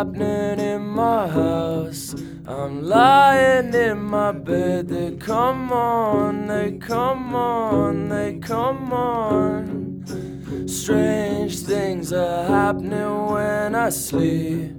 happening in my house. I'm lying in my bed. They come on, they come on, they come on. Strange things are happening when I sleep.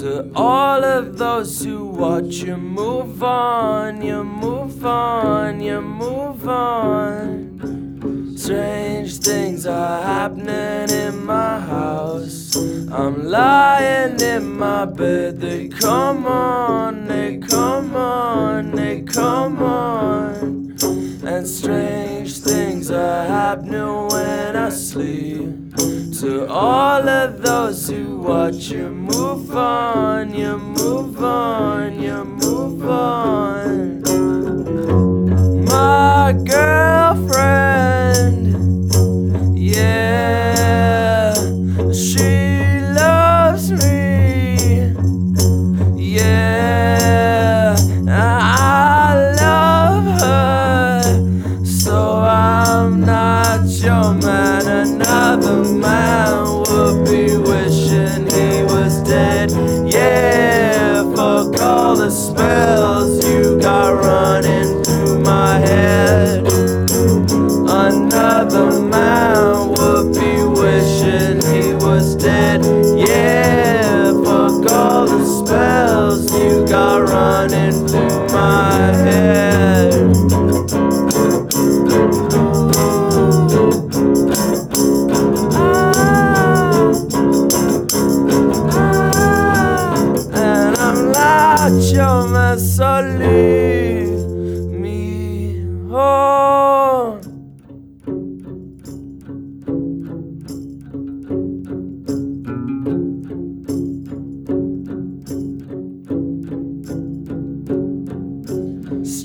To all of those who watch you move on, you move on, you move on. Strange things are happening in my house. I'm lying in my bed. They come on, they come on, they come on. And strange things are happening when I sleep. To all of those who watch you move on, you move on, you move on. Spells you got running through my head.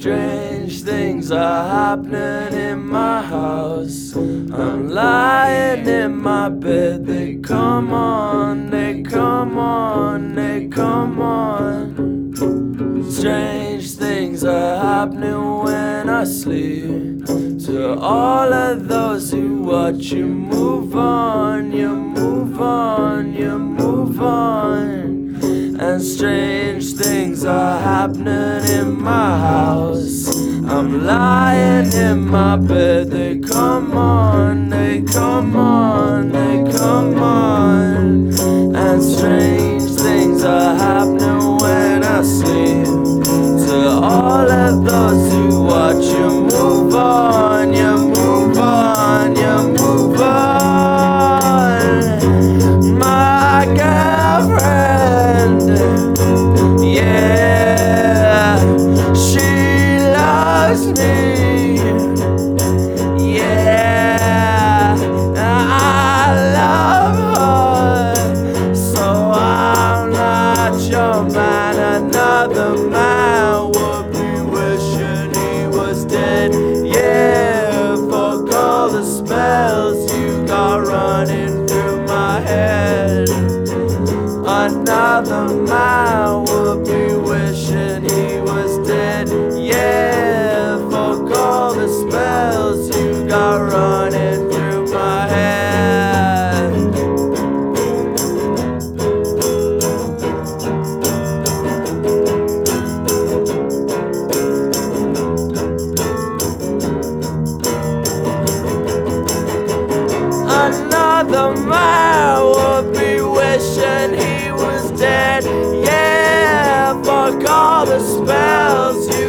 Strange things are happening in my house. I'm lying in my bed. They come on, they come on, they come on. Strange things are happening when I sleep. To all of those who watch you move on, you move on, you move on. And strange things are happening in my house. I'm lying in my bed. They come on, they come on, they come on. And strange things are happening Another man would be wishing he was dead, yeah. Fuck all the spells you got running through my head. Another man another man would be wishing he was dead. Yeah, fuck all the spells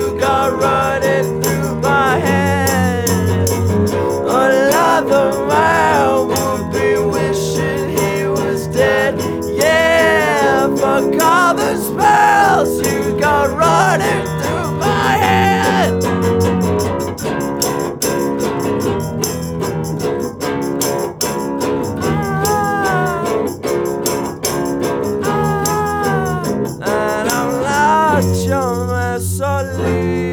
Amen.